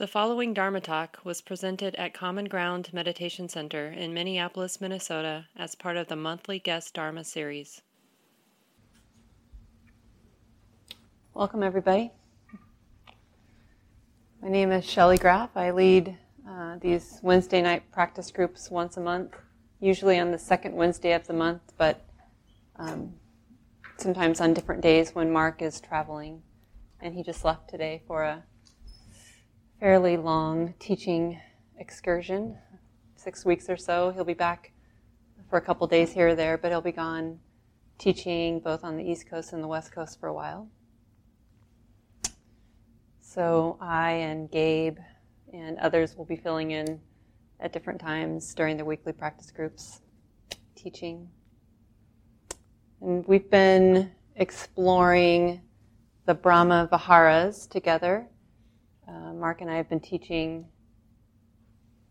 The following Dharma talk was presented at Common Ground Meditation Center in Minneapolis, Minnesota, as part of the monthly guest Dharma series. Welcome, everybody. My name is Shelly Graf. I lead uh, these Wednesday night practice groups once a month, usually on the second Wednesday of the month, but um, sometimes on different days when Mark is traveling. And he just left today for a fairly long teaching excursion, six weeks or so. He'll be back for a couple days here or there, but he'll be gone teaching both on the East Coast and the West Coast for a while. So I and Gabe and others will be filling in at different times during the weekly practice groups, teaching. And we've been exploring the Brahma Viharas together uh, Mark and I have been teaching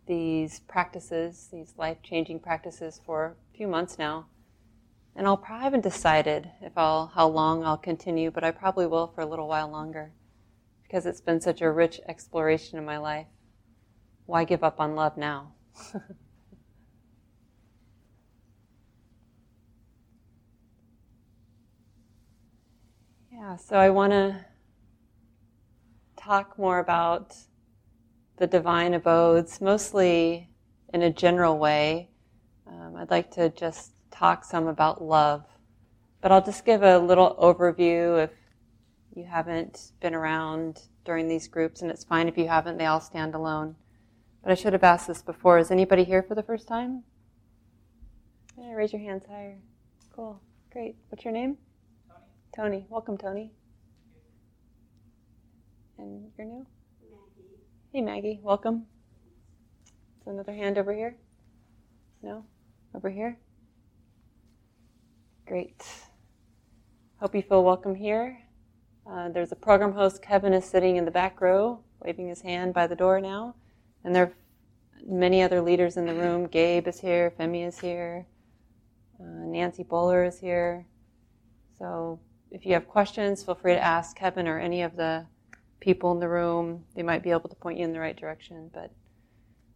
these practices, these life changing practices, for a few months now. And I'll probably haven't decided if I'll how long I'll continue, but I probably will for a little while longer because it's been such a rich exploration in my life. Why give up on love now? yeah, so I want to talk more about the divine abodes, mostly in a general way. Um, I'd like to just talk some about love, but I'll just give a little overview if you haven't been around during these groups, and it's fine if you haven't, they all stand alone. But I should have asked this before. Is anybody here for the first time? Yeah, raise your hands higher. Cool. Great. What's your name? Tony. Tony. Welcome, Tony. And you're new? Maggie. Hey, Maggie. Welcome. Is another hand over here? No? Over here? Great. Hope you feel welcome here. Uh, there's a program host, Kevin, is sitting in the back row, waving his hand by the door now. And there are many other leaders in the room. Gabe is here, Femi is here, uh, Nancy Bowler is here. So if you have questions, feel free to ask Kevin or any of the people in the room. They might be able to point you in the right direction, but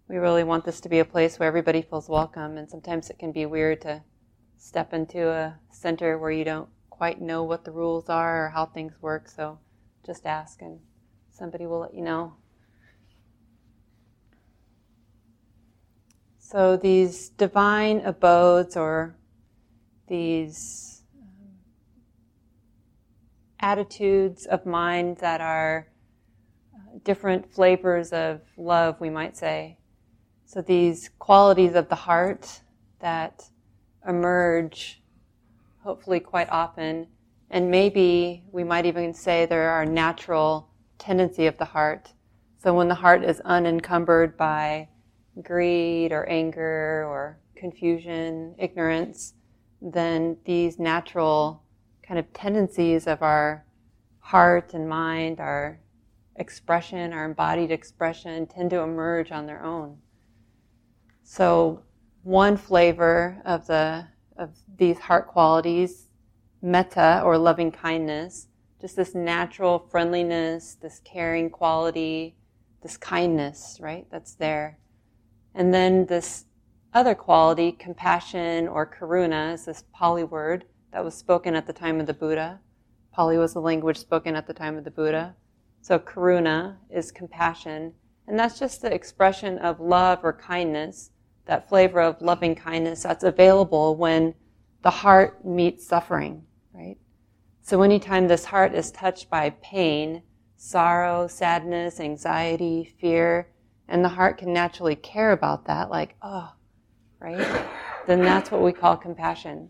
we really want this to be a place where everybody feels welcome. And sometimes it can be weird to step into a center where you don't quite know what the rules are or how things work. So just ask, and somebody will let you know. So these divine abodes or these um, attitudes of mind that are different flavors of love, we might say. So these qualities of the heart that emerge hopefully quite often, and maybe we might even say there are natural tendency of the heart. So when the heart is unencumbered by greed or anger or confusion, ignorance, then these natural kind of tendencies of our heart and mind, our expression, our embodied expression, tend to emerge on their own. So, one flavor of the of these heart qualities, metta or loving kindness, just this natural friendliness, this caring quality, this kindness, right? That's there. And then this other quality, compassion or karuna, is this Pali word that was spoken at the time of the Buddha. Pali was the language spoken at the time of the Buddha. So karuna is compassion, and that's just the expression of love or kindness, that flavor of loving kindness that's available when the heart meets suffering, right? So anytime this heart is touched by pain, sorrow, sadness, anxiety, fear, and the heart can naturally care about that, like, oh, right? Then that's what we call compassion.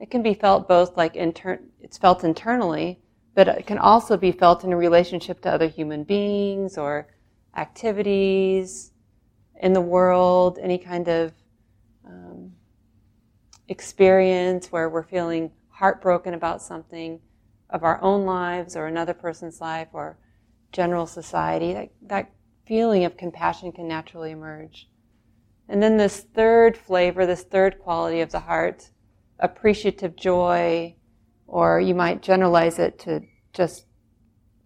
It can be felt both like inter- it's felt internally, but it can also be felt in a relationship to other human beings or activities in the world, any kind of um, experience where we're feeling heartbroken about something of our own lives or another person's life or general society. That, that feeling of compassion can naturally emerge. And then this third flavor, this third quality of the heart, appreciative joy, or you might generalize it to just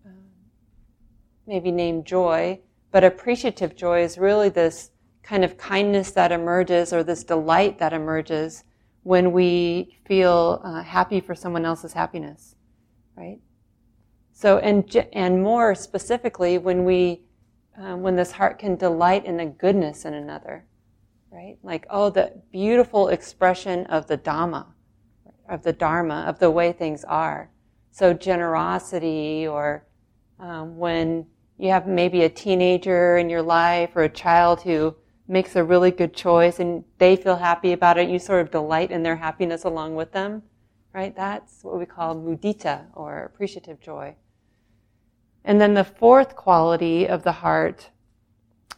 uh, maybe name joy, But appreciative joy is really this kind of kindness that emerges or this delight that emerges when we feel uh, happy for someone else's happiness, right? So, and, and more specifically, when we, um, when this heart can delight in the goodness in another, right? Like, oh, the beautiful expression of the Dhamma, of the Dharma, of the way things are. So generosity or um, when you have maybe a teenager in your life or a child who makes a really good choice and they feel happy about it, you sort of delight in their happiness along with them, right? That's what we call mudita or appreciative joy. And then the fourth quality of the heart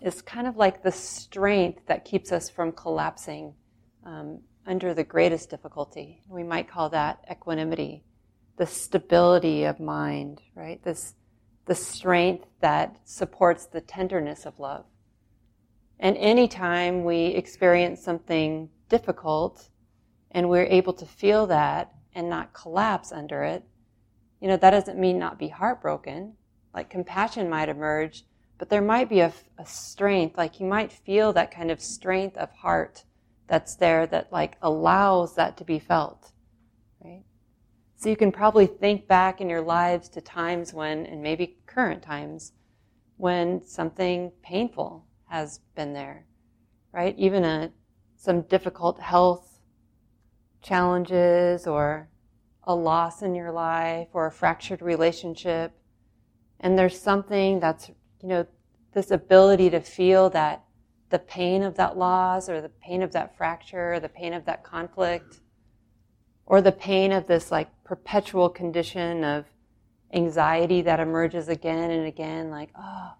is kind of like the strength that keeps us from collapsing um, under the greatest difficulty. We might call that equanimity, the stability of mind, right? This, the strength that supports the tenderness of love. And anytime we experience something difficult and we're able to feel that and not collapse under it, you know, that doesn't mean not be heartbroken. Like compassion might emerge, but there might be a, a strength, like you might feel that kind of strength of heart that's there that like allows that to be felt, right? So you can probably think back in your lives to times when, and maybe current times, when something painful has been there, right? Even a, some difficult health challenges or a loss in your life or a fractured relationship. And there's something that's, you know, this ability to feel that the pain of that loss or the pain of that fracture or the pain of that conflict or the pain of this like perpetual condition of anxiety that emerges again and again like oh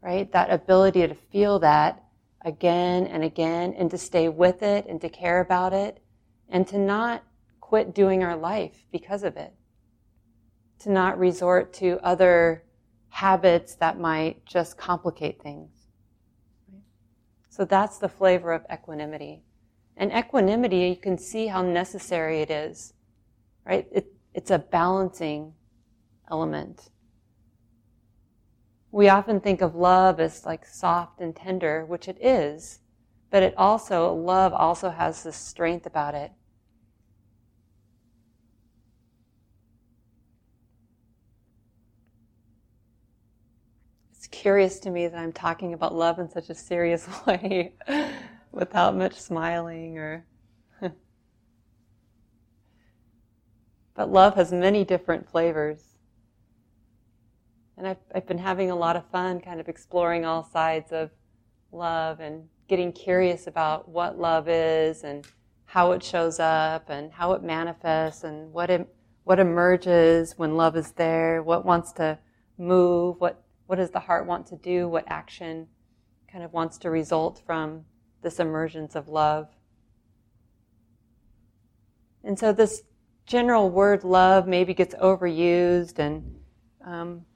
right? That ability to feel that again and again and to stay with it and to care about it and to not quit doing our life because of it. To not resort to other habits that might just complicate things. So that's the flavor of equanimity. And equanimity, you can see how necessary it is, right? It, it's a balancing element we often think of love as like soft and tender, which it is, but it also, love also has this strength about it. Curious to me that I'm talking about love in such a serious way without much smiling or. but love has many different flavors. And I've, I've been having a lot of fun kind of exploring all sides of love and getting curious about what love is and how it shows up and how it manifests and what it, what emerges when love is there, what wants to move, what, what does the heart want to do, what action kind of wants to result from this emergence of love. And so this general word love maybe gets overused and um,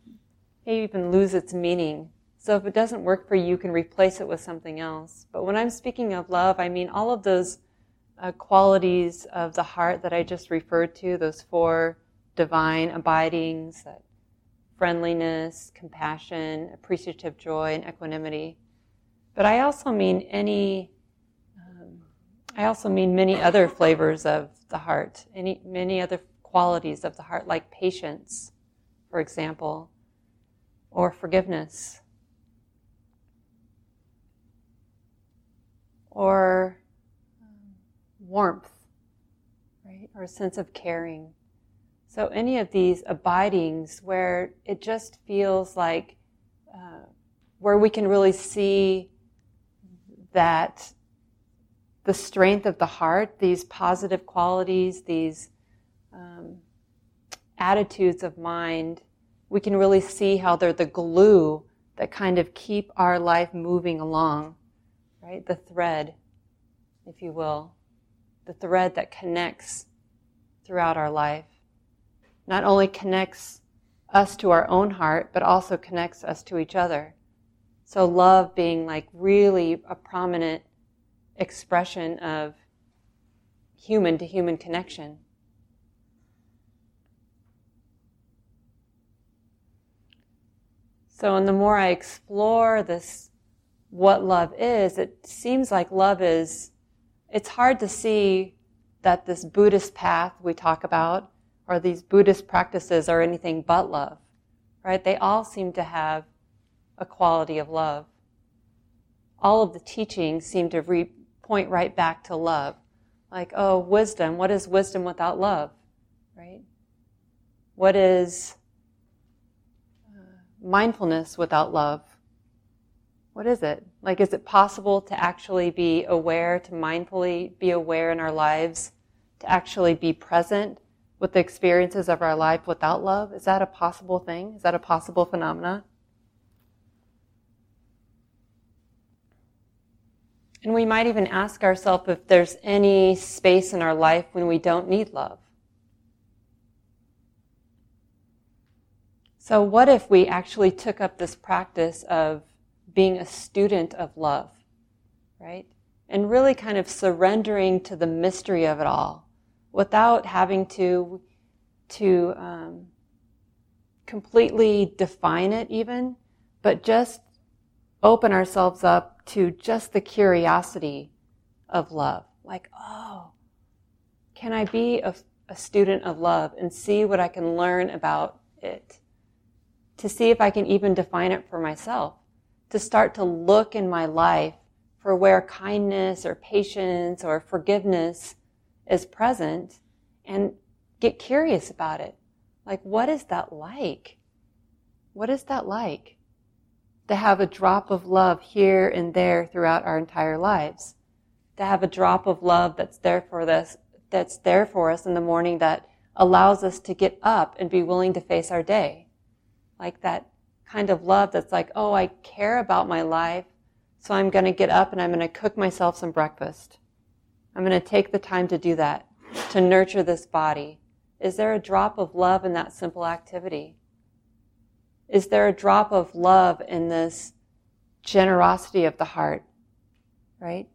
may even lose its meaning. So if it doesn't work for you, you can replace it with something else. But when I'm speaking of love, I mean all of those uh, qualities of the heart that I just referred to, those four divine abidings, that friendliness, compassion, appreciative joy, and equanimity. But I also mean any, um, I also mean many other flavors of the heart, any, many other qualities of the heart, like patience, for example, or forgiveness or um, warmth, right? Or a sense of caring. So, any of these abidings where it just feels like uh, where we can really see that the strength of the heart, these positive qualities, these um, attitudes of mind we can really see how they're the glue that kind of keep our life moving along, right? The thread, if you will, the thread that connects throughout our life. Not only connects us to our own heart, but also connects us to each other. So love being like really a prominent expression of human to human connection. So, and the more I explore this, what love is, it seems like love is, it's hard to see that this Buddhist path we talk about or these Buddhist practices are anything but love, right? They all seem to have a quality of love. All of the teachings seem to re- point right back to love. Like, oh, wisdom. What is wisdom without love, right? What is uh, mindfulness without love? What is it? Like, is it possible to actually be aware, to mindfully be aware in our lives, to actually be present with the experiences of our life without love? Is that a possible thing? Is that a possible phenomenon? And we might even ask ourselves if there's any space in our life when we don't need love. So, what if we actually took up this practice of being a student of love, right? And really kind of surrendering to the mystery of it all without having to to um, completely define it even but just open ourselves up to just the curiosity of love. Like oh can i be a, a student of love and see what i can learn about it? To see if i can even define it for myself. To start to look in my life for where kindness or patience or forgiveness is present and get curious about it. Like, what is that like? What is that like? To have a drop of love here and there throughout our entire lives. To have a drop of love that's there for us, that's there for us in the morning that allows us to get up and be willing to face our day. Like that kind of love that's like, oh, I care about my life, so I'm going to get up and I'm going to cook myself some breakfast. I'm going to take the time to do that to nurture this body? Is there a drop of love in that simple activity? Is there a drop of love in this generosity of the heart, right?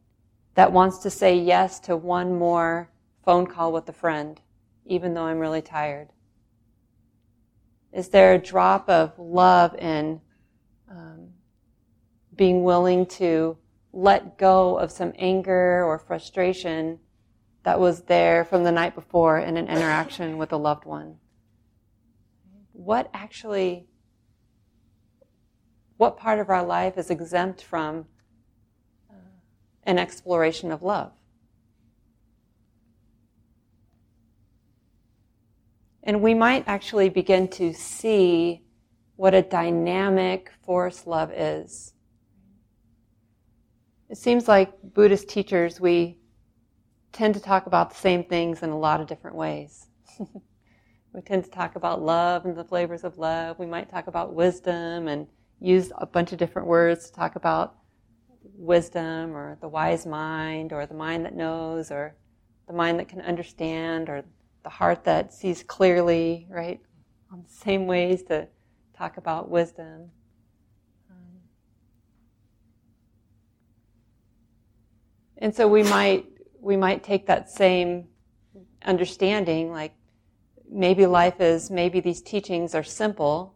That wants to say yes to one more phone call with a friend, even though I'm really tired? Is there a drop of love in um, being willing to let go of some anger or frustration that was there from the night before in an interaction with a loved one. What actually, what part of our life is exempt from an exploration of love? And we might actually begin to see what a dynamic force love is. It seems like Buddhist teachers, we tend to talk about the same things in a lot of different ways. we tend to talk about love and the flavors of love. We might talk about wisdom and use a bunch of different words to talk about wisdom or the wise mind or the mind that knows or the mind that can understand or the heart that sees clearly, right? On the same ways to talk about wisdom. And so we might we might take that same understanding, like maybe life is, maybe these teachings are simple,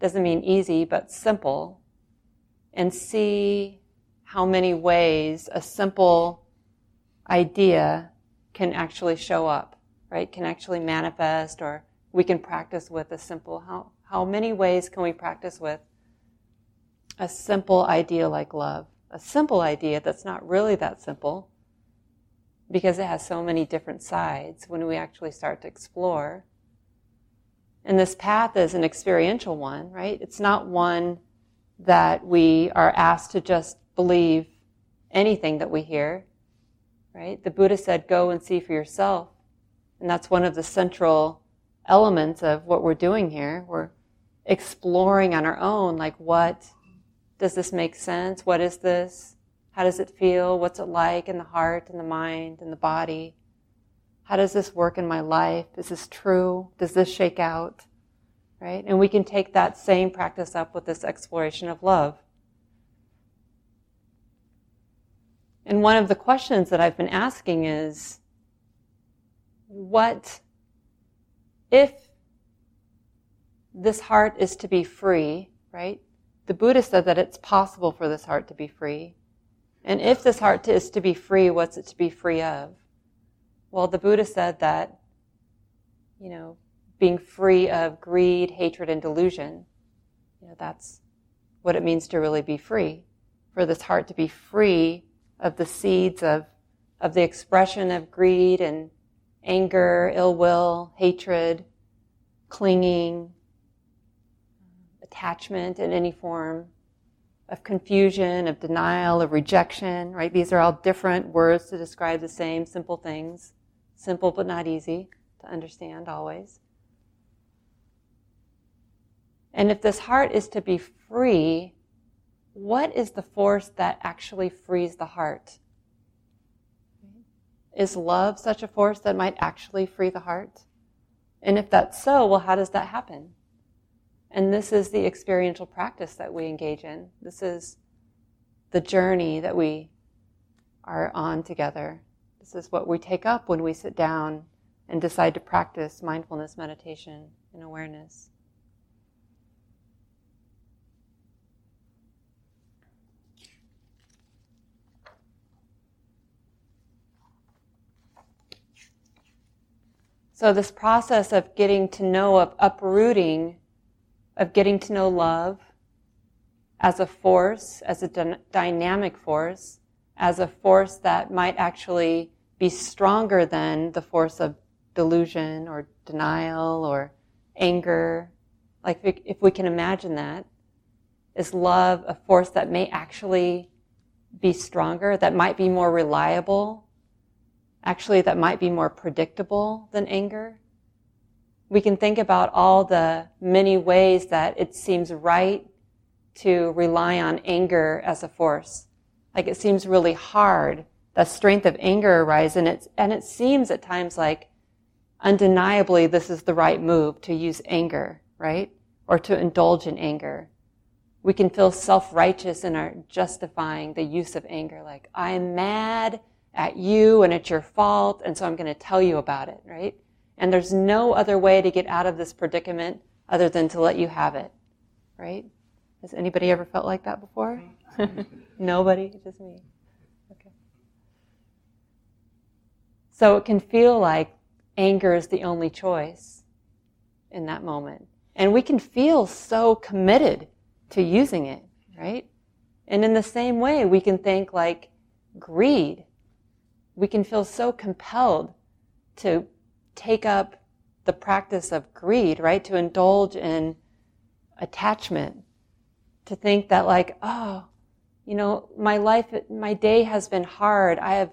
doesn't mean easy, but simple, and see how many ways a simple idea can actually show up, right? Can actually manifest, or we can practice with a simple, how, how many ways can we practice with a simple idea like love? A simple idea that's not really that simple because it has so many different sides when we actually start to explore. And this path is an experiential one, right? It's not one that we are asked to just believe anything that we hear, right? The Buddha said, go and see for yourself. And that's one of the central elements of what we're doing here. We're exploring on our own, like, what does this make sense? What is this? How does it feel? What's it like in the heart and the mind and the body? How does this work in my life? Is this true? Does this shake out? Right? And we can take that same practice up with this exploration of love. And one of the questions that I've been asking is what if this heart is to be free right? The Buddha said that it's possible for this heart to be free. And if this heart is to be free, what's it to be free of? Well, the Buddha said that, you know, being free of greed, hatred, and delusion, you know, that's what it means to really be free. For this heart to be free of the seeds of, of the expression of greed and anger, ill will, hatred, clinging, attachment in any form, of confusion, of denial, of rejection, right? These are all different words to describe the same simple things. Simple but not easy to understand always. And if this heart is to be free, what is the force that actually frees the heart? Is love such a force that might actually free the heart? And if that's so, well, how does that happen? And this is the experiential practice that we engage in. This is the journey that we are on together. This is what we take up when we sit down and decide to practice mindfulness, meditation, and awareness. So, this process of getting to know, of uprooting of getting to know love as a force, as a dynamic force, as a force that might actually be stronger than the force of delusion or denial or anger. Like if, if we can imagine that, is love a force that may actually be stronger, that might be more reliable, actually that might be more predictable than anger? We can think about all the many ways that it seems right to rely on anger as a force. Like it seems really hard. The strength of anger arises and it's, and it seems at times like undeniably this is the right move to use anger, right? Or to indulge in anger. We can feel self-righteous in our justifying the use of anger. Like, I'm mad at you and it's your fault and so I'm going to tell you about it, right? And there's no other way to get out of this predicament other than to let you have it. Right? Has anybody ever felt like that before? Nobody? Just me. Okay. So it can feel like anger is the only choice in that moment. And we can feel so committed to using it, right? And in the same way, we can think like greed. We can feel so compelled to take up the practice of greed, right? To indulge in attachment, to think that like, oh, you know, my life, my day has been hard. I have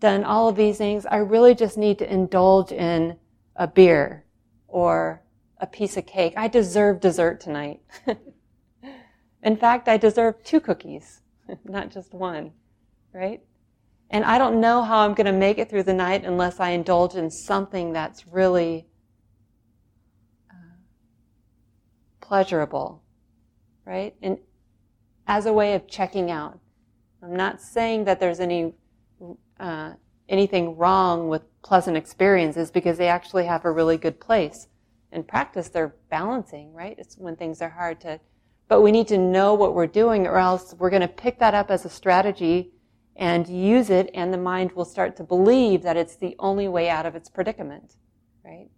done all of these things. I really just need to indulge in a beer or a piece of cake. I deserve dessert tonight. in fact, I deserve two cookies, not just one, right? And I don't know how I'm going to make it through the night unless I indulge in something that's really uh, pleasurable, right? And as a way of checking out. I'm not saying that there's any uh, anything wrong with pleasant experiences because they actually have a really good place. In practice, they're balancing, right? It's when things are hard to, but we need to know what we're doing, or else we're going to pick that up as a strategy and use it, and the mind will start to believe that it's the only way out of its predicament, right?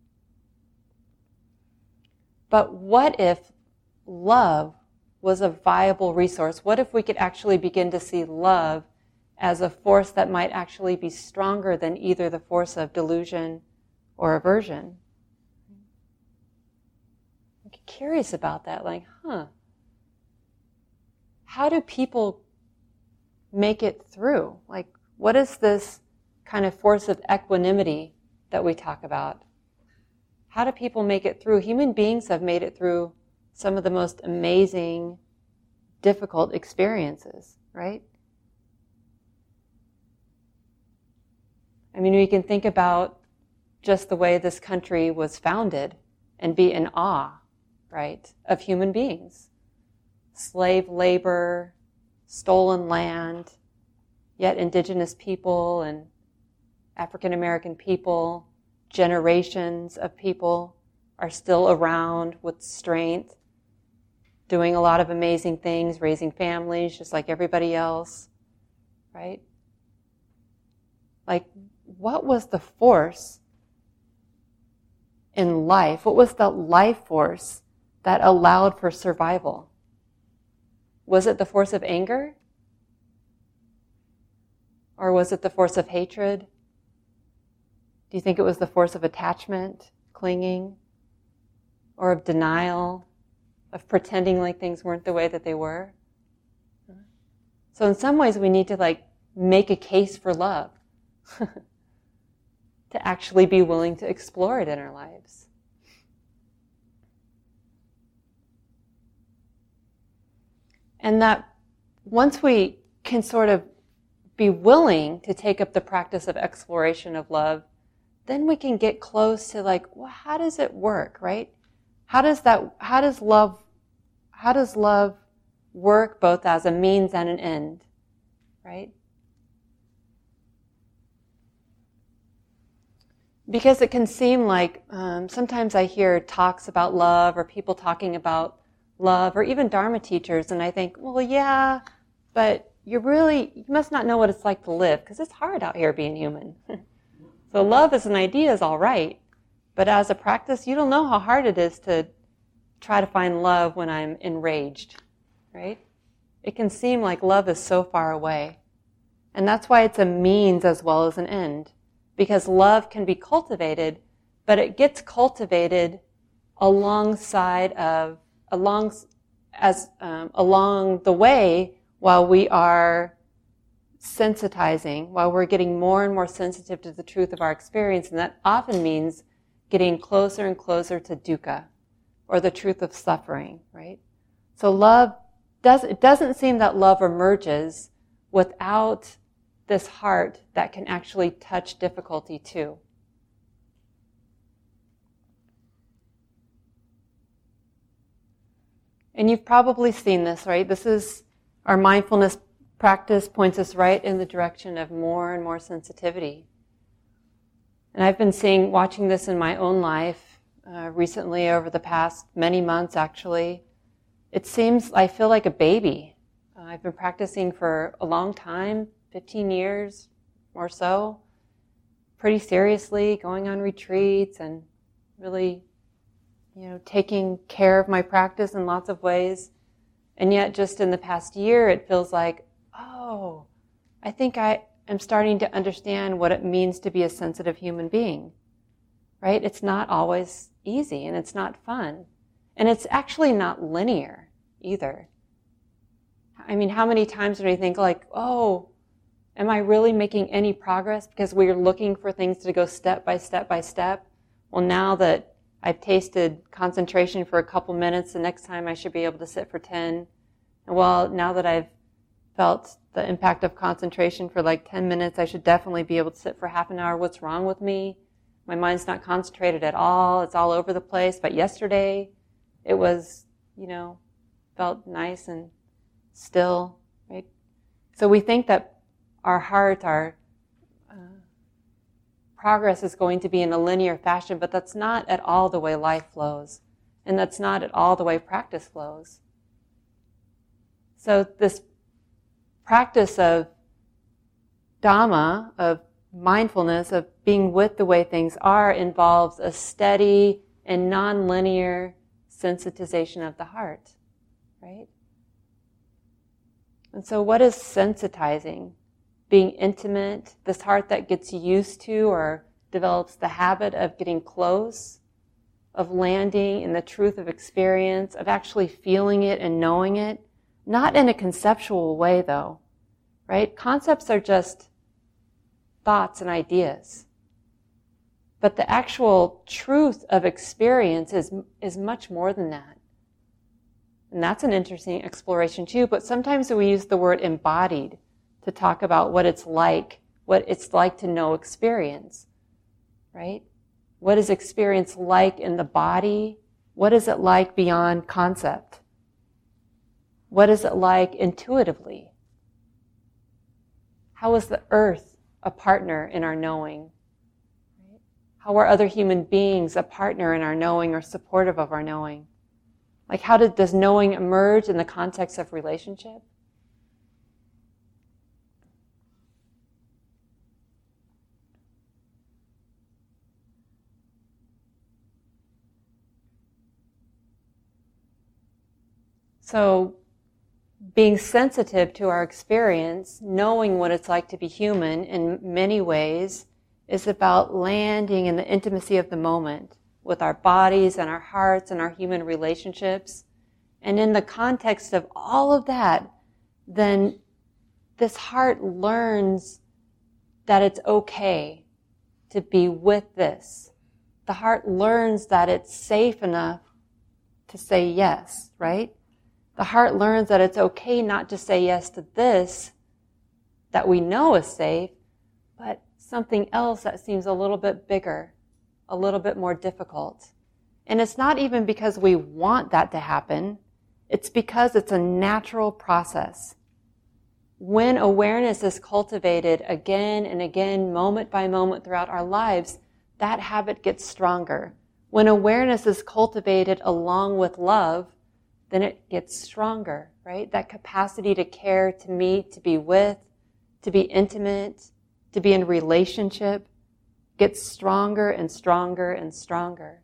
But what if love was a viable resource? What if we could actually begin to see love as a force that might actually be stronger than either the force of delusion or aversion? I'm curious about that, like, huh? How do people make it through? Like, what is this kind of force of equanimity that we talk about? How do people make it through? Human beings have made it through some of the most amazing, difficult experiences, right? I mean, we can think about just the way this country was founded and be in awe, right, of human beings. Slave labor, stolen land, yet indigenous people and African American people, generations of people are still around with strength. doing a lot of amazing things, raising families just like everybody else, right? Like, what was the force in life? What was the life force that allowed for survival? Was it the force of anger? Or was it the force of hatred? Do you think it was the force of attachment, clinging, or of denial, of pretending like things weren't the way that they were? So in some ways we need to like make a case for love. to actually be willing to explore it in our lives. And that once we can sort of be willing to take up the practice of exploration of love, then we can get close to like, well, how does it work, right? How does that, how does love, how does love work both as a means and an end, right? Because it can seem like um, sometimes I hear talks about love or people talking about love or even Dharma teachers, and I think, well, yeah, but you really, you must not know what it's like to live because it's hard out here being human. so love as an idea is all right, but as a practice, you don't know how hard it is to try to find love when I'm enraged, right? It can seem like love is so far away. And that's why it's a means as well as an end because love can be cultivated, but it gets cultivated alongside of along as um, along the way while we are sensitizing, while we're getting more and more sensitive to the truth of our experience, and that often means getting closer and closer to dukkha, or the truth of suffering, right? So love does it doesn't seem that love emerges without this heart that can actually touch difficulty too. And you've probably seen this, right? This is our mindfulness practice points us right in the direction of more and more sensitivity. And I've been seeing, watching this in my own life uh, recently over the past many months actually. It seems I feel like a baby. Uh, I've been practicing for a long time, 15 years or so, pretty seriously, going on retreats and really, you know, taking care of my practice in lots of ways. And yet, just in the past year, it feels like, oh, I think I am starting to understand what it means to be a sensitive human being. Right? It's not always easy and it's not fun. And it's actually not linear either. I mean, how many times do we think like, oh, Am I really making any progress? Because we're looking for things to go step by step by step. Well, now that I've tasted concentration for a couple minutes, the next time I should be able to sit for 10. And well, now that I've felt the impact of concentration for like 10 minutes, I should definitely be able to sit for half an hour. What's wrong with me? My mind's not concentrated at all. It's all over the place. But yesterday, it was, you know, felt nice and still, right? So we think that our heart, our progress is going to be in a linear fashion, but that's not at all the way life flows. And that's not at all the way practice flows. So this practice of Dhamma, of mindfulness, of being with the way things are, involves a steady and non-linear sensitization of the heart, right? And so what is sensitizing? Being intimate, this heart that gets used to or develops the habit of getting close, of landing in the truth of experience, of actually feeling it and knowing it. Not in a conceptual way, though, right? Concepts are just thoughts and ideas. But the actual truth of experience is, is much more than that. And that's an interesting exploration too, but sometimes we use the word embodied to talk about what it's like, what it's like to know experience, right? What is experience like in the body? What is it like beyond concept? What is it like intuitively? How is the earth a partner in our knowing? How are other human beings a partner in our knowing or supportive of our knowing? Like, how did, does knowing emerge in the context of relationship? So, being sensitive to our experience, knowing what it's like to be human in many ways, is about landing in the intimacy of the moment with our bodies and our hearts and our human relationships. And in the context of all of that, then this heart learns that it's okay to be with this. The heart learns that it's safe enough to say yes, right? The heart learns that it's okay not to say yes to this that we know is safe, but something else that seems a little bit bigger, a little bit more difficult. And it's not even because we want that to happen. It's because it's a natural process. When awareness is cultivated again and again, moment by moment throughout our lives, that habit gets stronger. When awareness is cultivated along with love, then it gets stronger, right? That capacity to care, to meet, to be with, to be intimate, to be in relationship gets stronger and stronger and stronger.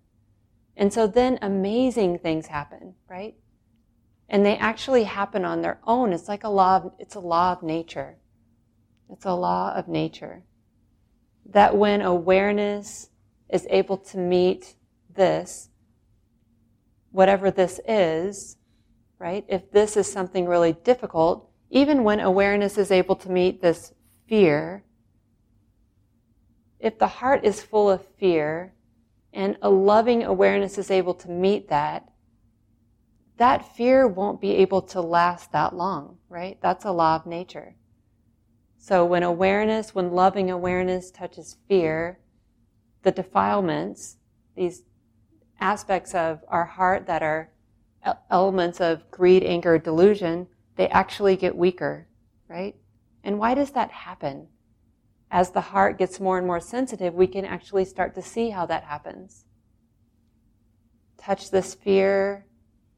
And so then amazing things happen, right? And they actually happen on their own. It's like a law of, it's a law of nature. It's a law of nature. That when awareness is able to meet this, whatever this is, right? If this is something really difficult, even when awareness is able to meet this fear, if the heart is full of fear and a loving awareness is able to meet that, that fear won't be able to last that long, right? That's a law of nature. So when awareness, when loving awareness touches fear, the defilements, these aspects of our heart that are elements of greed, anger, delusion, they actually get weaker, right? And why does that happen? As the heart gets more and more sensitive, we can actually start to see how that happens. Touch this fear,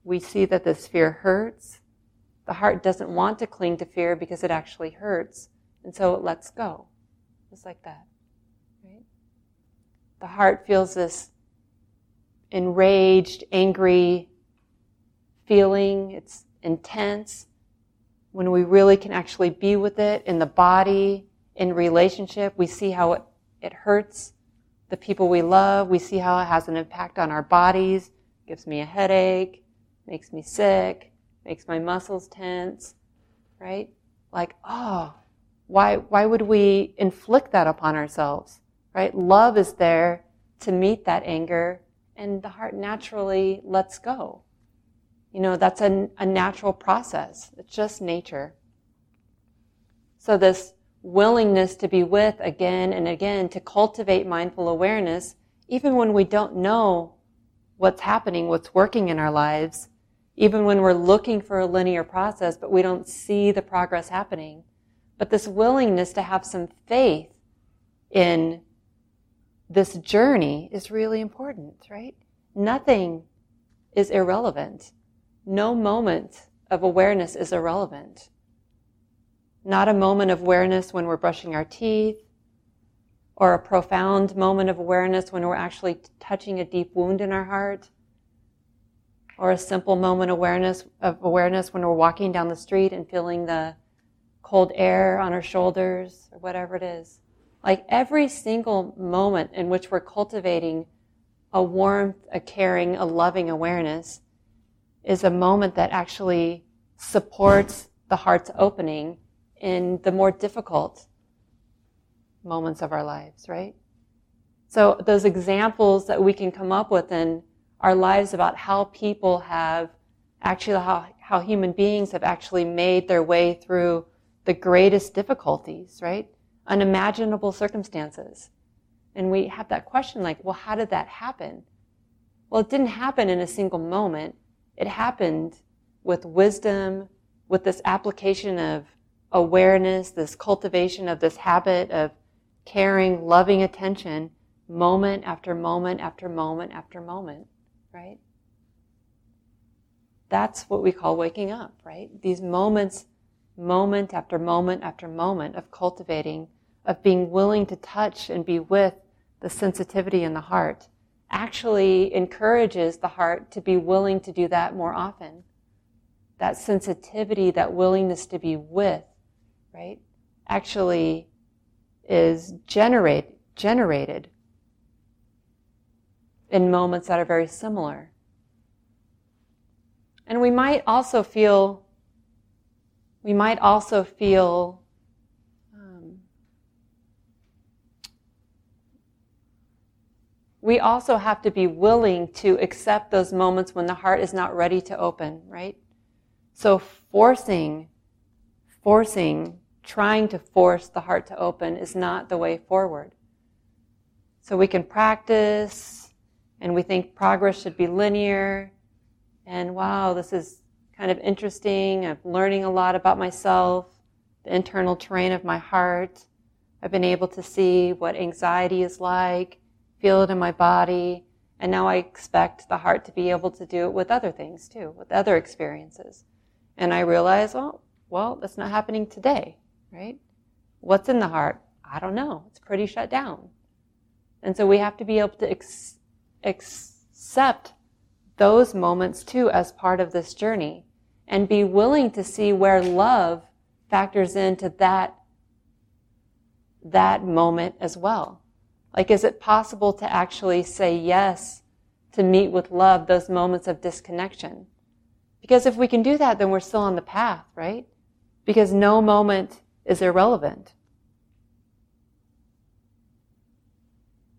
we see that this fear hurts. The heart doesn't want to cling to fear because it actually hurts, and so it lets go. Just like that. Right? The heart feels this enraged, angry feeling. It's intense. When we really can actually be with it in the body, in relationship, we see how it, it hurts the people we love. We see how it has an impact on our bodies. gives me a headache, makes me sick, makes my muscles tense, right? Like, oh, why, why would we inflict that upon ourselves, right? Love is there to meet that anger and the heart naturally lets go. You know, that's a, a natural process. It's just nature. So this willingness to be with again and again, to cultivate mindful awareness, even when we don't know what's happening, what's working in our lives, even when we're looking for a linear process, but we don't see the progress happening. But this willingness to have some faith in this journey is really important, right? Nothing is irrelevant. No moment of awareness is irrelevant. Not a moment of awareness when we're brushing our teeth, or a profound moment of awareness when we're actually touching a deep wound in our heart, or a simple moment awareness of awareness when we're walking down the street and feeling the cold air on our shoulders, or whatever it is. Like every single moment in which we're cultivating a warmth, a caring, a loving awareness is a moment that actually supports the heart's opening in the more difficult moments of our lives, right? So those examples that we can come up with in our lives about how people have actually how, how human beings have actually made their way through the greatest difficulties, right? Unimaginable circumstances. And we have that question like, well, how did that happen? Well, it didn't happen in a single moment. It happened with wisdom, with this application of awareness, this cultivation of this habit of caring, loving attention, moment after moment after moment after moment, right? that's what we call waking up, right? These moments, moment after moment after moment of cultivating, of being willing to touch and be with the sensitivity in the heart actually encourages the heart to be willing to do that more often. That sensitivity, that willingness to be with, right, actually is generate, generated in moments that are very similar. And we might also feel, we might also feel um, we also have to be willing to accept those moments when the heart is not ready to open, right? So forcing, forcing, trying to force the heart to open is not the way forward. So we can practice and we think progress should be linear and wow, this is kind of interesting. I'm learning a lot about myself, the internal terrain of my heart. I've been able to see what anxiety is like, feel it in my body, and now I expect the heart to be able to do it with other things too, with other experiences. And I realize, well, well, that's not happening today, right? What's in the heart? I don't know. It's pretty shut down. And so we have to be able to ex- accept those moments too as part of this journey and be willing to see where love factors into that that moment as well. Like, is it possible to actually say yes to meet with love those moments of disconnection? Because if we can do that, then we're still on the path, right? Because no moment is irrelevant.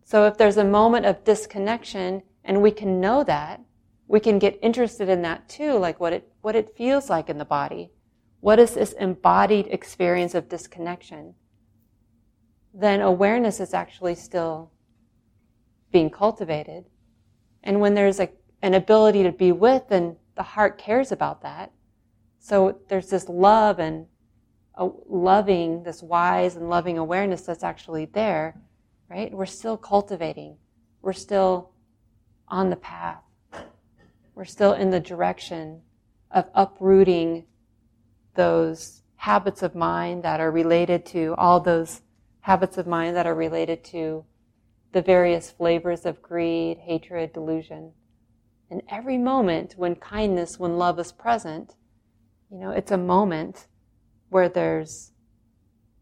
So if there's a moment of disconnection and we can know that, we can get interested in that too, like what it, what it feels like in the body. What is this embodied experience of disconnection? Then awareness is actually still being cultivated. And when there's a, an ability to be with, then the heart cares about that. So there's this love and loving, this wise and loving awareness that's actually there, right? We're still cultivating. We're still on the path. We're still in the direction of uprooting those habits of mind that are related to all those habits of mind that are related to the various flavors of greed, hatred, delusion. And every moment when kindness, when love is present, you know, it's a moment where there's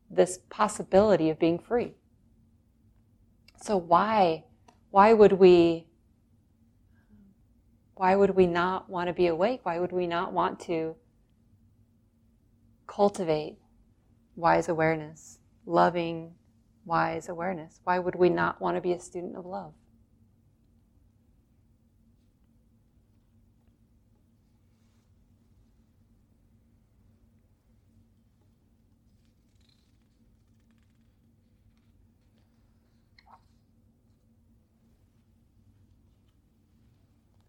this possibility of being free. So why, why would we why would we not want to be awake? Why would we not want to cultivate wise awareness, loving, wise awareness? Why would we not want to be a student of love?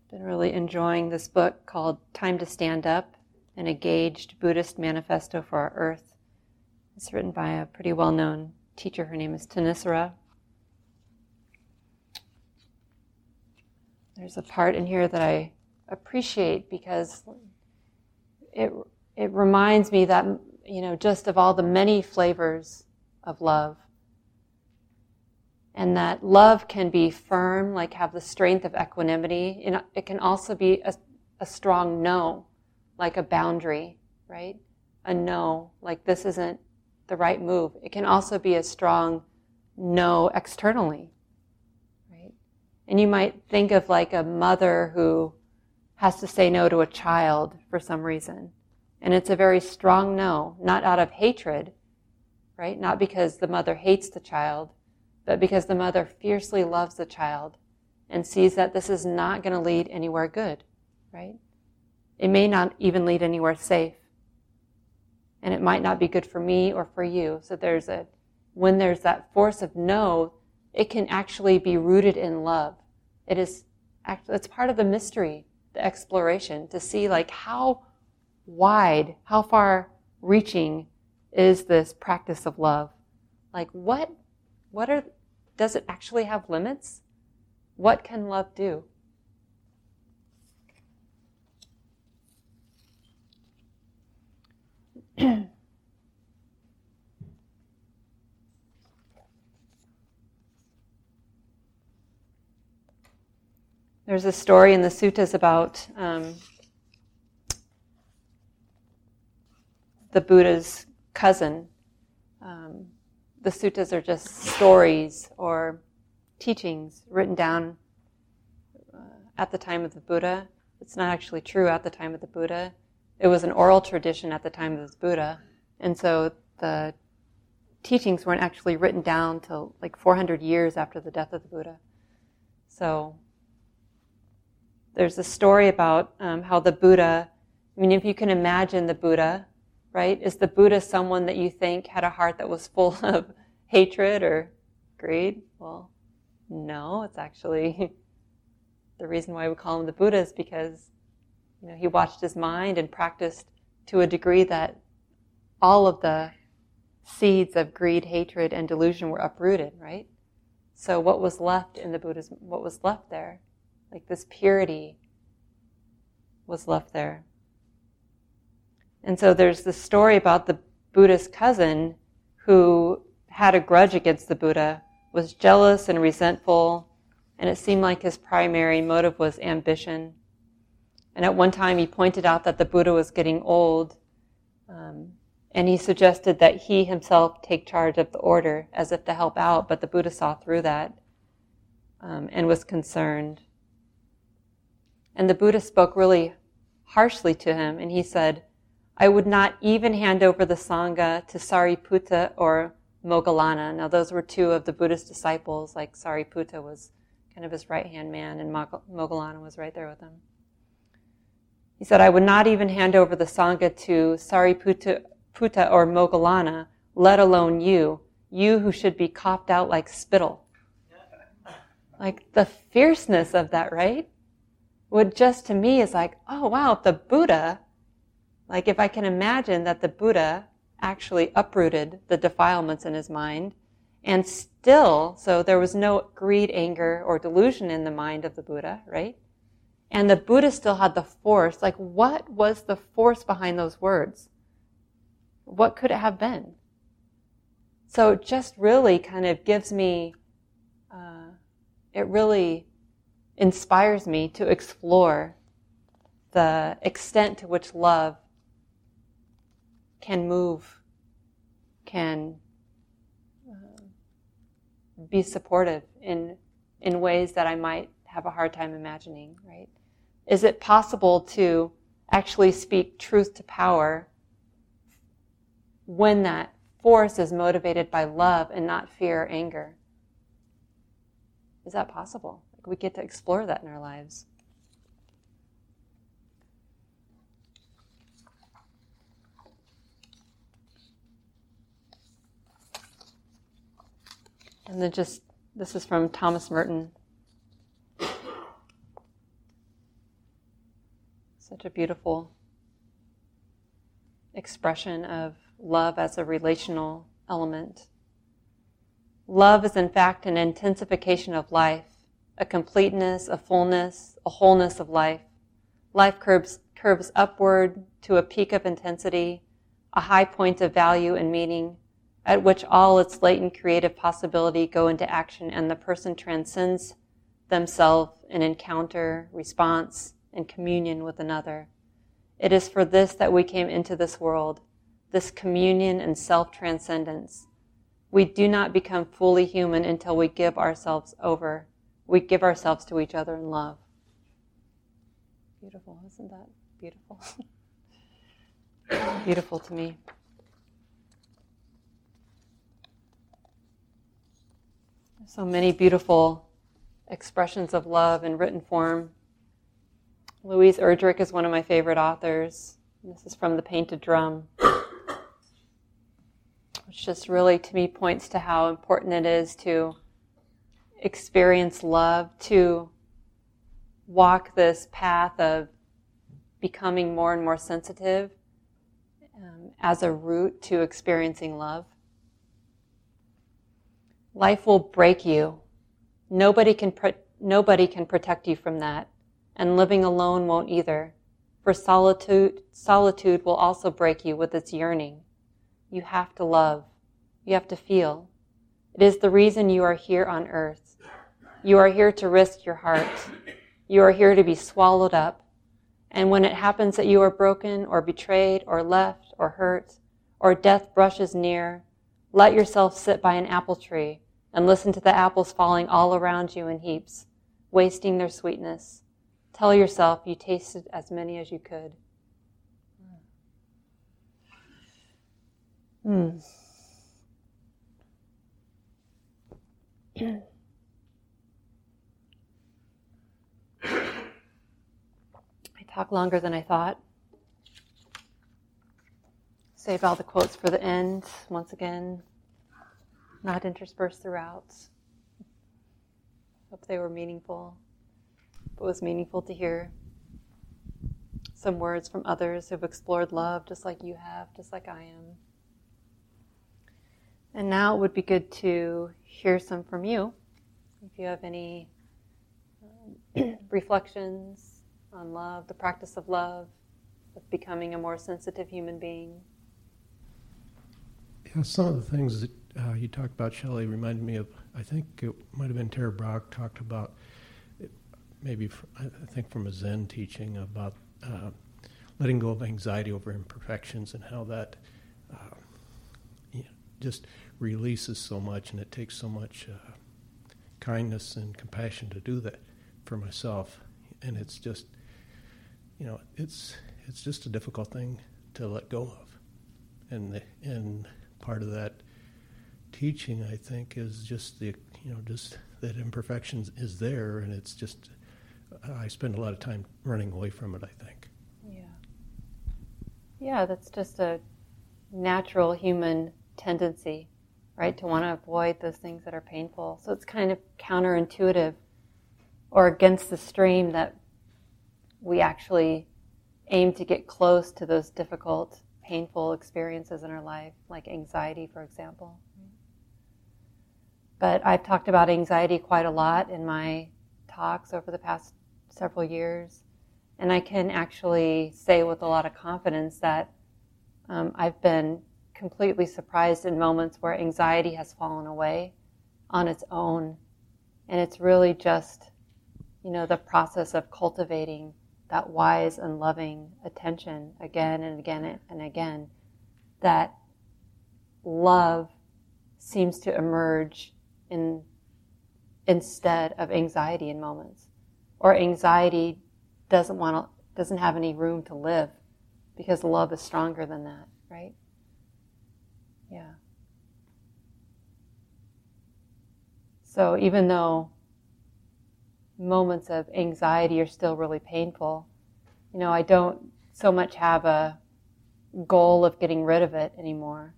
I've been really enjoying this book called Time to Stand Up An Engaged Buddhist Manifesto for Our Earth. It's written by a pretty well known teacher. Her name is Thanissara. There's a part in here that I appreciate because it, it reminds me that, you know, just of all the many flavors of love and that love can be firm, like have the strength of equanimity. It can also be a, a strong no, like a boundary, right? A no, like this isn't the right move. It can also be a strong no externally, right? And you might think of like a mother who has to say no to a child for some reason. And it's a very strong no, not out of hatred, right? Not because the mother hates the child, but because the mother fiercely loves the child and sees that this is not going to lead anywhere good, right? It may not even lead anywhere safe. And it might not be good for me or for you. So there's a, when there's that force of no, it can actually be rooted in love. It is, it's part of the mystery, the exploration, to see like how wide, how far reaching is this practice of love? Like what, what are, does it actually have limits? What can love do? There's a story in the suttas about um, the Buddha's cousin. Um, the suttas are just stories or teachings written down uh, at the time of the Buddha. It's not actually true at the time of the Buddha. It was an oral tradition at the time of the Buddha. And so the teachings weren't actually written down till like 400 years after the death of the Buddha. So there's a story about um, how the Buddha, I mean, if you can imagine the Buddha, right? Is the Buddha someone that you think had a heart that was full of hatred or greed? Well, no, it's actually the reason why we call him the Buddha is because you know, he watched his mind and practiced to a degree that all of the seeds of greed, hatred, and delusion were uprooted, right? So what was left in the Buddhism, what was left there? Like this purity was left there. And so there's this story about the Buddha's cousin who had a grudge against the Buddha, was jealous and resentful, and it seemed like his primary motive was ambition. And at one time he pointed out that the Buddha was getting old um, and he suggested that he himself take charge of the order as if to help out, but the Buddha saw through that um, and was concerned. And the Buddha spoke really harshly to him, and he said, I would not even hand over the Sangha to Sariputta or Moggallana. Now, those were two of the Buddha's disciples, like Sariputta was kind of his right hand man, and Moggallana was right there with him. He said, I would not even hand over the Sangha to Sariputta Puta or Moggallana, let alone you, you who should be coughed out like spittle. Like the fierceness of that, right? Would just to me is like, oh wow, the Buddha, like if I can imagine that the Buddha actually uprooted the defilements in his mind and still, so there was no greed, anger, or delusion in the mind of the Buddha, right? And the Buddha still had the force. Like, what was the force behind those words? what could it have been? So it just really kind of gives me, uh, it really inspires me to explore the extent to which love can move, can uh, be supportive in in ways that I might have a hard time imagining. Right? Is it possible to actually speak truth to power when that force is motivated by love and not fear or anger. Is that possible? We get to explore that in our lives. And then just, this is from Thomas Merton. Such a beautiful expression of love as a relational element. Love is, in fact, an intensification of life, a completeness, a fullness, a wholeness of life. Life curves, curves upward to a peak of intensity, a high point of value and meaning, at which all its latent creative possibility go into action and the person transcends themselves in encounter, response, and communion with another. It is for this that we came into this world, this communion and self transcendence. We do not become fully human until we give ourselves over. We give ourselves to each other in love. Beautiful, isn't that beautiful? beautiful to me. So many beautiful expressions of love in written form. Louise Erdrich is one of my favorite authors. This is from The Painted Drum which just really to me points to how important it is to experience love, to walk this path of becoming more and more sensitive um, as a route to experiencing love. Life will break you. Nobody can, nobody can protect you from that. And living alone won't either. For solitude, solitude will also break you with its yearning. You have to love. You have to feel. It is the reason you are here on earth. You are here to risk your heart. You are here to be swallowed up. And when it happens that you are broken or betrayed or left or hurt or death brushes near, let yourself sit by an apple tree and listen to the apples falling all around you in heaps, wasting their sweetness. Tell yourself you tasted as many as you could. Hmm. I talk longer than I thought. Save all the quotes for the end, once again, not interspersed throughout. Hope they were meaningful. It was meaningful to hear some words from others who've explored love just like you have, just like I am. And now it would be good to hear some from you. If you have any um, reflections on love, the practice of love, of becoming a more sensitive human being. Yeah, some of the things that uh, you talked about, Shelly, reminded me of, I think it might have been Tara Brach talked about, maybe, I think from a Zen teaching about uh, letting go of anxiety over imperfections and how that uh, you know, just releases so much, and it takes so much uh, kindness and compassion to do that for myself. And it's just, you know, it's it's just a difficult thing to let go of, and the, and part of that teaching, I think, is just the you know just that imperfections is there, and it's just I spend a lot of time running away from it. I think. Yeah. Yeah, that's just a natural human tendency right? To want to avoid those things that are painful. So it's kind of counterintuitive or against the stream that we actually aim to get close to those difficult, painful experiences in our life, like anxiety, for example. But I've talked about anxiety quite a lot in my talks over the past several years. And I can actually say with a lot of confidence that um, I've been completely surprised in moments where anxiety has fallen away on its own. And it's really just, you know, the process of cultivating that wise and loving attention again and again and again that love seems to emerge in instead of anxiety in moments or anxiety doesn't want to doesn't have any room to live because love is stronger than that right yeah. So even though moments of anxiety are still really painful, you know, I don't so much have a goal of getting rid of it anymore,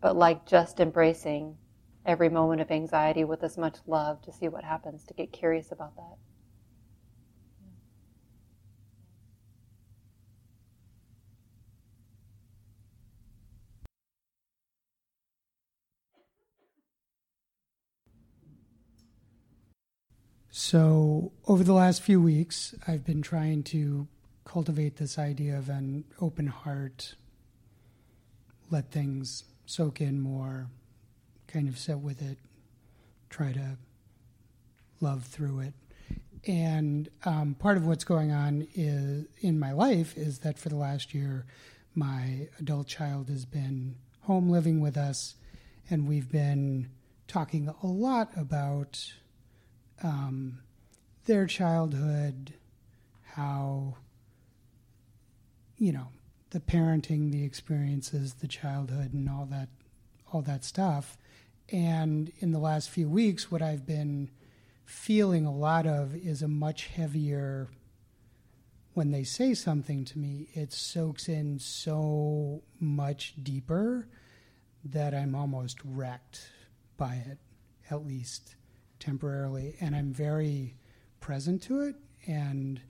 but like just embracing every moment of anxiety with as much love to see what happens, to get curious about that. So, over the last few weeks, I've been trying to cultivate this idea of an open heart, let things soak in more, kind of sit with it, try to love through it. And um, part of what's going on is in my life is that for the last year, my adult child has been home living with us, and we've been talking a lot about um, their childhood, how, you know, the parenting, the experiences, the childhood, and all that, all that stuff. And in the last few weeks, what I've been feeling a lot of is a much heavier. When they say something to me, it soaks in so much deeper that I'm almost wrecked by it, at least temporarily, and I'm very present to it, and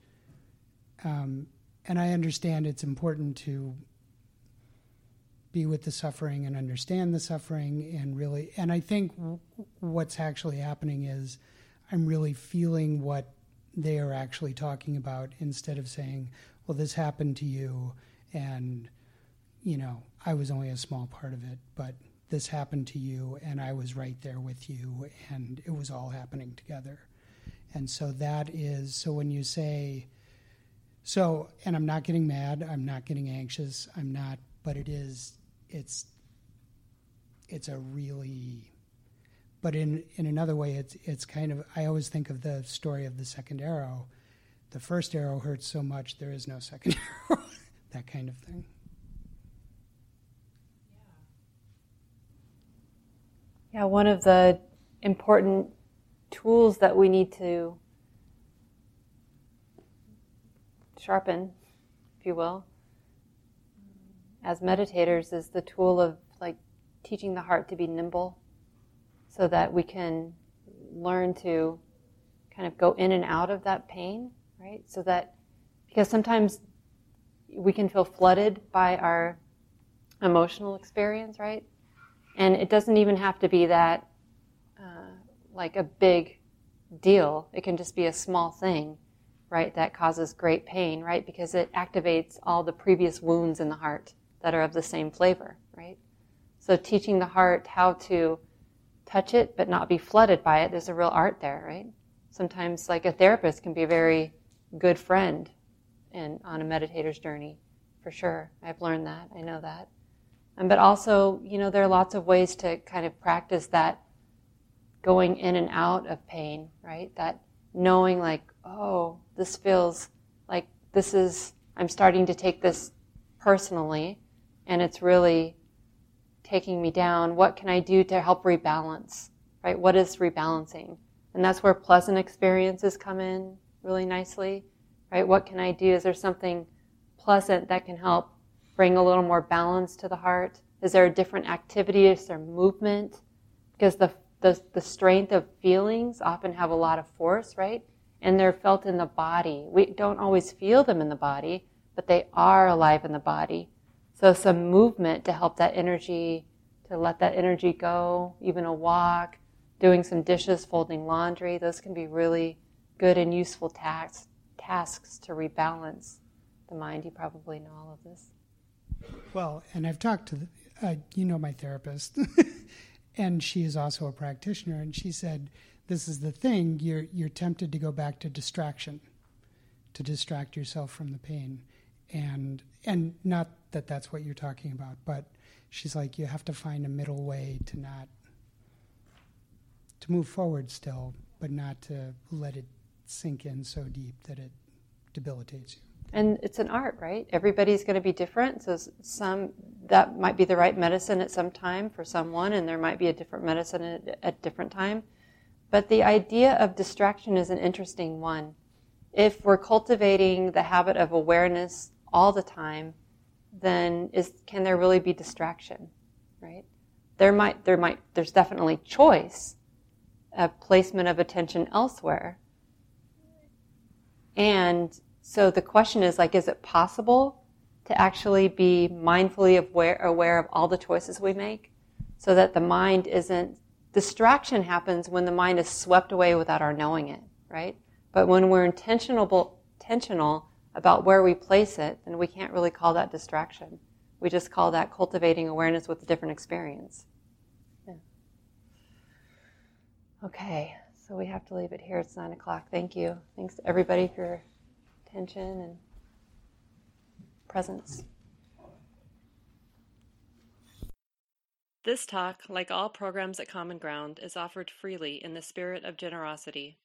um, and I understand it's important to be with the suffering and understand the suffering, and really, and I think what's actually happening is I'm really feeling what they are actually talking about instead of saying, "Well, this happened to you," and you know, I was only a small part of it, but this happened to you and I was right there with you and it was all happening together. And so that is so when you say so and I'm not getting mad, I'm not getting anxious, I'm not but it is it's it's a really but in in another way it's it's kind of I always think of the story of the second arrow. The first arrow hurts so much there is no second arrow. that kind of thing. Yeah, one of the important tools that we need to sharpen, if you will, as meditators is the tool of like teaching the heart to be nimble so that we can learn to kind of go in and out of that pain, right? So that because sometimes we can feel flooded by our emotional experience, right? And it doesn't even have to be that uh, like a big deal. It can just be a small thing, right, that causes great pain, right? Because it activates all the previous wounds in the heart that are of the same flavor, right? So teaching the heart how to touch it but not be flooded by it, there's a real art there, right? Sometimes like a therapist can be a very good friend and on a meditator's journey, for sure. I've learned that. I know that. Um, but also, you know, there are lots of ways to kind of practice that going in and out of pain, right? That knowing, like, oh, this feels like this is, I'm starting to take this personally, and it's really taking me down. What can I do to help rebalance, right? What is rebalancing? And that's where pleasant experiences come in really nicely, right? What can I do? Is there something pleasant that can help bring a little more balance to the heart? Is there a different activity? Is there movement? Because the, the, the strength of feelings often have a lot of force, right? And they're felt in the body. We don't always feel them in the body, but they are alive in the body. So some movement to help that energy, to let that energy go, even a walk, doing some dishes, folding laundry, those can be really good and useful tasks, tasks to rebalance the mind. You probably know all of this. Well, and I've talked to, the, uh, you know, my therapist, and she is also a practitioner, and she said, "This is the thing. You're you're tempted to go back to distraction, to distract yourself from the pain, and and not that that's what you're talking about, but she's like, you have to find a middle way to not to move forward still, but not to let it sink in so deep that it debilitates you." And it's an art right? Everybody's going to be different so some that might be the right medicine at some time for someone and there might be a different medicine at a different time. But the idea of distraction is an interesting one. If we're cultivating the habit of awareness all the time then is can there really be distraction right? There might there might there's definitely choice a placement of attention elsewhere. And so the question is like, is it possible to actually be mindfully aware, aware of all the choices we make so that the mind isn't, distraction happens when the mind is swept away without our knowing it, right? But when we're intentional, intentional about where we place it, then we can't really call that distraction. We just call that cultivating awareness with a different experience. Yeah. Okay, so we have to leave it here. It's nine o'clock. Thank you. Thanks to everybody for attention and presence. This talk, like all programs at Common Ground, is offered freely in the spirit of generosity.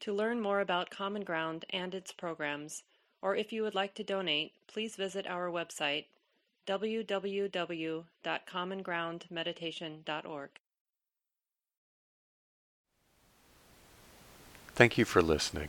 To learn more about Common Ground and its programs, or if you would like to donate, please visit our website www.commongroundmeditation.org. Thank you for listening.